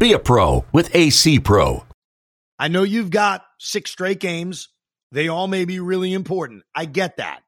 Be a pro with AC Pro. I know you've got six straight games. They all may be really important. I get that.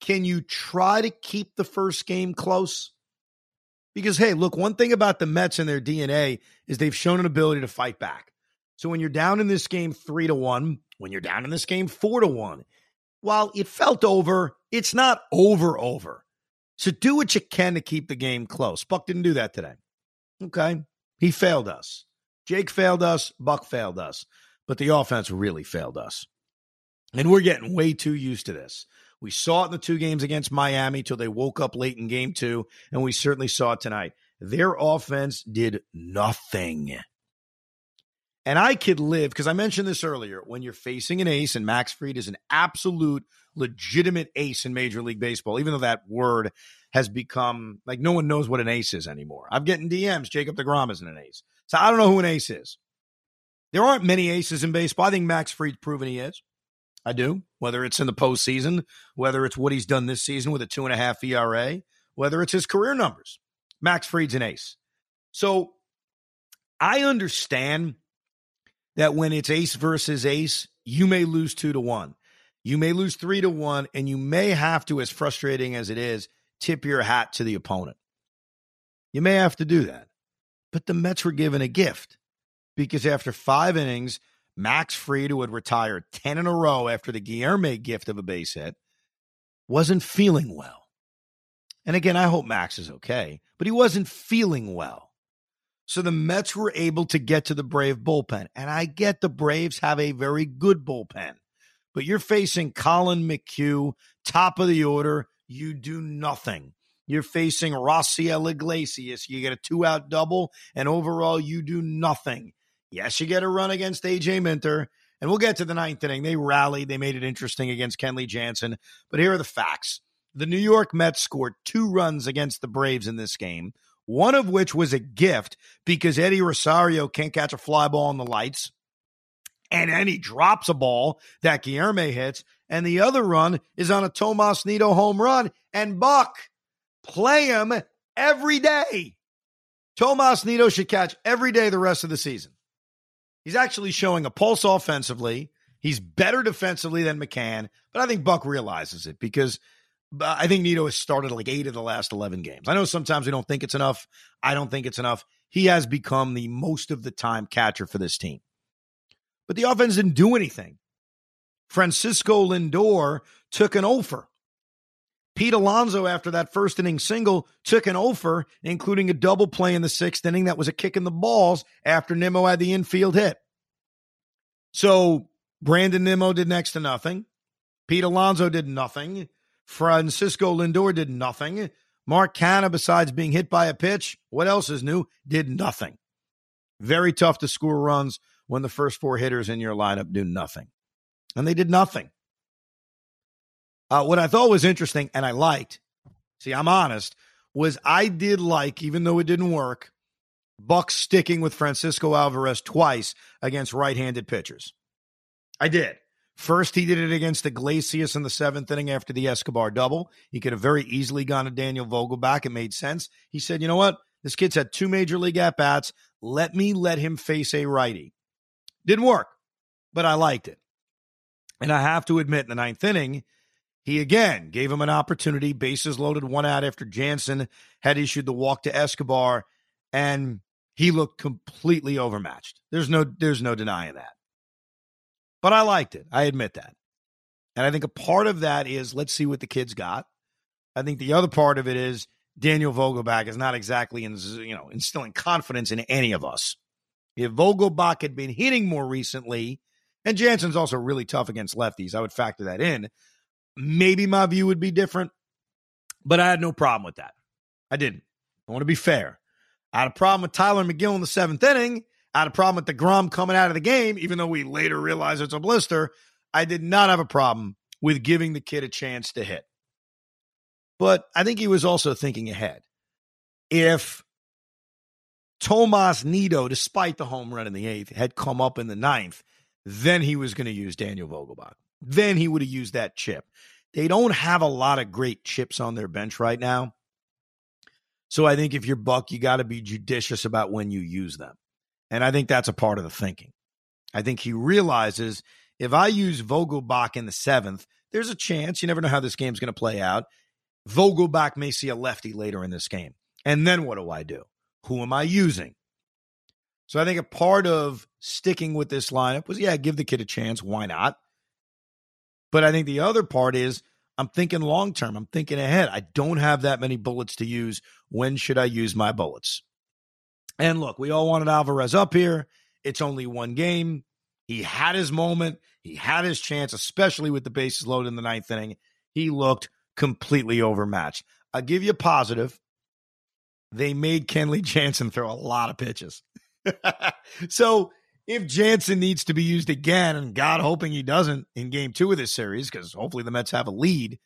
Can you try to keep the first game close? Because, hey, look, one thing about the Mets and their DNA is they've shown an ability to fight back. So when you're down in this game three to one, when you're down in this game four to one, while it felt over, it's not over over. So do what you can to keep the game close. Buck didn't do that today. Okay. He failed us. Jake failed us. Buck failed us. But the offense really failed us. And we're getting way too used to this. We saw it in the two games against Miami till they woke up late in game two, and we certainly saw it tonight. Their offense did nothing. And I could live because I mentioned this earlier. When you're facing an ace, and Max Fried is an absolute legitimate ace in Major League Baseball, even though that word has become like no one knows what an ace is anymore. I'm getting DMs. Jacob DeGrom isn't an ace. So I don't know who an ace is. There aren't many aces in baseball. I think Max Fried's proven he is. I do. Whether it's in the postseason, whether it's what he's done this season with a two and a half ERA, whether it's his career numbers. Max Fried's an ace. So I understand that when it's ace versus ace, you may lose two to one. You may lose three to one, and you may have to, as frustrating as it is, tip your hat to the opponent. You may have to do that. But the Mets were given a gift because after five innings, Max Fried, who had retired 10 in a row after the Guillorme gift of a base hit, wasn't feeling well. And again, I hope Max is okay, but he wasn't feeling well. So the Mets were able to get to the Brave bullpen. And I get the Braves have a very good bullpen, but you're facing Collin McHugh, top of the order, you do nothing. You're facing Raisel Iglesias. You get a two out double, and overall, you do nothing. Yes, you get a run against AJ Minter, and we'll get to the ninth inning. They rallied, they made it interesting against Kenley Jansen. But here are the facts the New York Mets scored two runs against the Braves in this game, one of which was a gift because Eddie Rosario can't catch a fly ball on the lights. And then he drops a ball that Guillorme hits and the other run is on a Tomas Nido home run. And Buck, play him every day. Tomas Nido should catch every day the rest of the season. He's actually showing a pulse offensively. He's better defensively than McCann, but I think Buck realizes it because I think Nido has started like eight of the last 11 games. I know sometimes we don't think it's enough. I don't think it's enough. He has become the most of the time catcher for this team. But the offense didn't do anything. Francisco Lindor took an offer. Pete Alonso, after that first inning single, took an offer, including a double play in the sixth inning that was a kick in the balls after Nimmo had the infield hit. So Brandon Nimmo did next to nothing. Pete Alonso did nothing. Francisco Lindor did nothing. Mark Canha, besides being hit by a pitch, what else is new? Did nothing. Very tough to score runs when the first four hitters in your lineup do nothing and they did nothing. Uh, what I thought was interesting and I liked, see, I'm honest, was I did like, even though it didn't work, Buck sticking with Francisco Alvarez twice against right handed pitchers. I did. First, he did it against Iglesias in the seventh inning after the Escobar double. He could have very easily gone to Daniel Vogelbach. It made sense. He said, you know what? This kid's had two major league at bats. Let me let him face a righty. Didn't work, but I liked it. And I have to admit, in the ninth inning, he again gave him an opportunity, bases loaded, one out after Jansen had issued the walk to Escobar, and he looked completely overmatched. There's no there's no denying that. But I liked it. I admit that. And I think a part of that is let's see what the kids got. I think the other part of it is Daniel Vogelbach is not exactly in, you know instilling confidence in any of us. If Vogelbach had been hitting more recently, and Jansen's also really tough against lefties. I would factor that in. Maybe my view would be different, but I had no problem with that. I didn't. I want to be fair. I had a problem with Tylor Megill in the seventh inning, I had a problem with DeGrom coming out of the game, even though we later realized it's a blister. I did not have a problem with giving the kid a chance to hit. But I think he was also thinking ahead. If Tomas Nido, despite the home run in the eighth, had come up in the ninth, then he was going to use Daniel Vogelbach. Then he would have used that chip. They don't have a lot of great chips on their bench right now. So I think if you're Buck, you got to be judicious about when you use them. And I think that's a part of the thinking. I think he realizes if I use Vogelbach in the seventh, there's a chance, you never know how this game's going to play out. Vogelbach may see a lefty later in this game. And then what do I do? Who am I using? So I think a part of sticking with this lineup was, yeah, give the kid a chance. Why not? But I think the other part is I'm thinking long term. I'm thinking ahead. I don't have that many bullets to use. When should I use my bullets? And look, we all wanted Alvarez up here. It's only one game. He had his moment. He had his chance, especially with the bases loaded in the ninth inning. He looked completely overmatched. I'll give you a positive. They made Kenley Jansen throw a lot of pitches. so if Jansen needs to be used again, and God hoping he doesn't in game two of this series, because hopefully the Mets have a lead,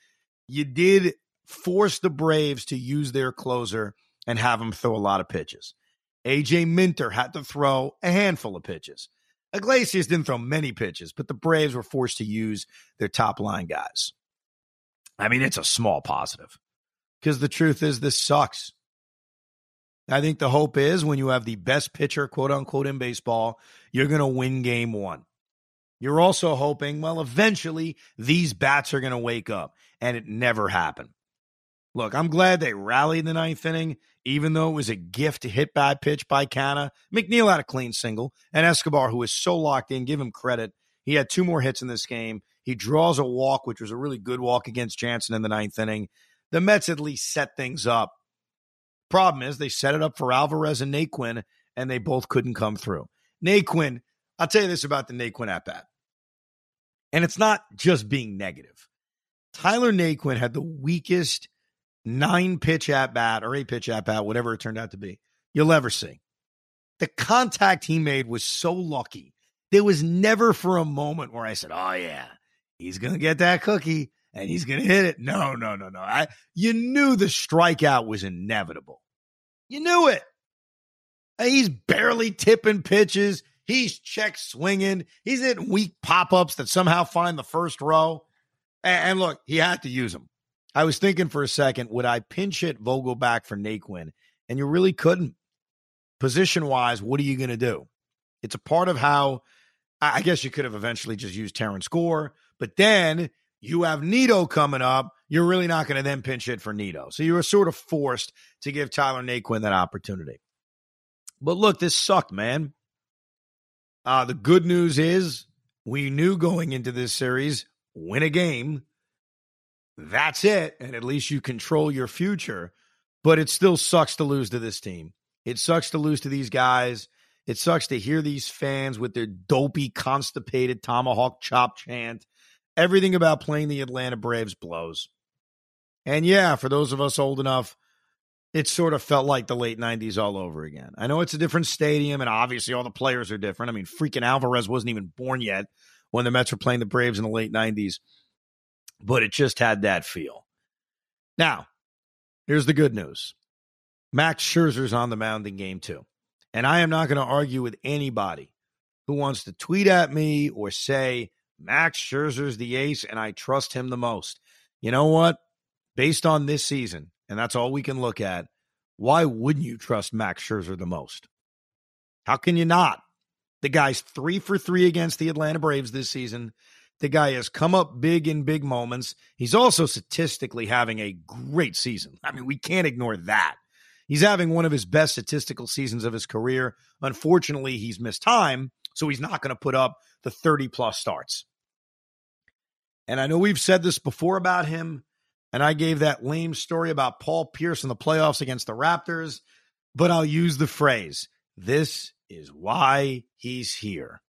you did force the Braves to use their closer and have him throw a lot of pitches. AJ Minter had to throw a handful of pitches. Iglesias didn't throw many pitches, but the Braves were forced to use their top line guys. I mean, it's a small positive because the truth is, this sucks. I think the hope is when you have the best pitcher, quote unquote, in baseball, you're going to win game one. You're also hoping, well, eventually these bats are going to wake up, and it never happened. Look, I'm glad they rallied in the ninth inning, even though it was a gift hit bad pitch by Canha. McNeil had a clean single, and Escobar, who was so locked in, give him credit. He had two more hits in this game. He draws a walk, which was a really good walk against Jansen in the ninth inning. The Mets at least set things up Problem is, they set it up for Alvarez and Naquin, and they both couldn't come through. Naquin, I'll tell you this about the Naquin at bat. And it's not just being negative. Tyler Naquin had the weakest nine pitch at bat or eight pitch at bat, whatever it turned out to be, you'll ever see. The contact he made was so lucky. There was never for a moment where I said, Oh, yeah, he's to get that cookie and he's to hit it. No, no, no, no. I, you knew the strikeout was inevitable. You knew it. Uh, he's barely tipping pitches. He's check swinging. He's hitting weak pop ups that somehow find the first row. And, and, look, he had to use them. I was thinking for a second, would I pinch hit Vogelbach for Naquin? And you really couldn't. Position wise, what are you going to do? It's a part of how I guess you could have eventually just used Terrence Gore, but then you have Nido coming up. You're really not going to then pinch it for Nido. So you were sort of forced to give Tyler Naquin that opportunity. But look, this sucked, man. Uh, the good news is we knew going into this series, win a game. That's it. And at least you control your future. But it still sucks to lose to this team. It sucks to lose to these guys. It sucks to hear these fans with their dopey, constipated tomahawk chop chant everything about playing the Atlanta Braves blows. And yeah, for those of us old enough, it sort of felt like the late 90s all over again. I know it's a different stadium, and obviously all the players are different. I mean, freaking Alvarez wasn't even born yet when the Mets were playing the Braves in the late 90s, but it just had that feel. Now, here's the good news Max Scherzer's on the mound in game two. And I am not going to argue with anybody who wants to tweet at me or say, Max Scherzer's the ace, and I trust him the most. You know what? Based on this season, and that's all we can look at, why wouldn't you trust Max Scherzer the most? How can you not? The guy's three for three against the Atlanta Braves this season. The guy has come up big in big moments. He's also statistically having a great season. I mean, we can't ignore that. He's having one of his best statistical seasons of his career. Unfortunately, he's missed time, so he's not going to put up the 30 plus starts. And I know we've said this before about him, and I gave that lame story about Paul Pierce in the playoffs against the Raptors, but I'll use the phrase this is why he's here.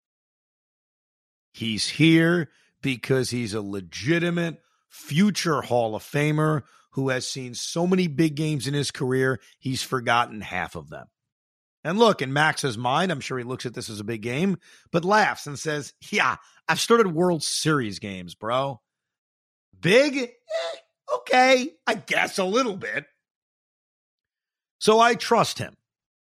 He's here because he's a legitimate future Hall of Famer who has seen so many big games in his career, he's forgotten half of them. And look, in Max's mind, I'm sure he looks at this as a big game, but laughs and says, Yeah, I've started World Series games, bro. Big? Eh, okay, I guess a little bit. So I trust him.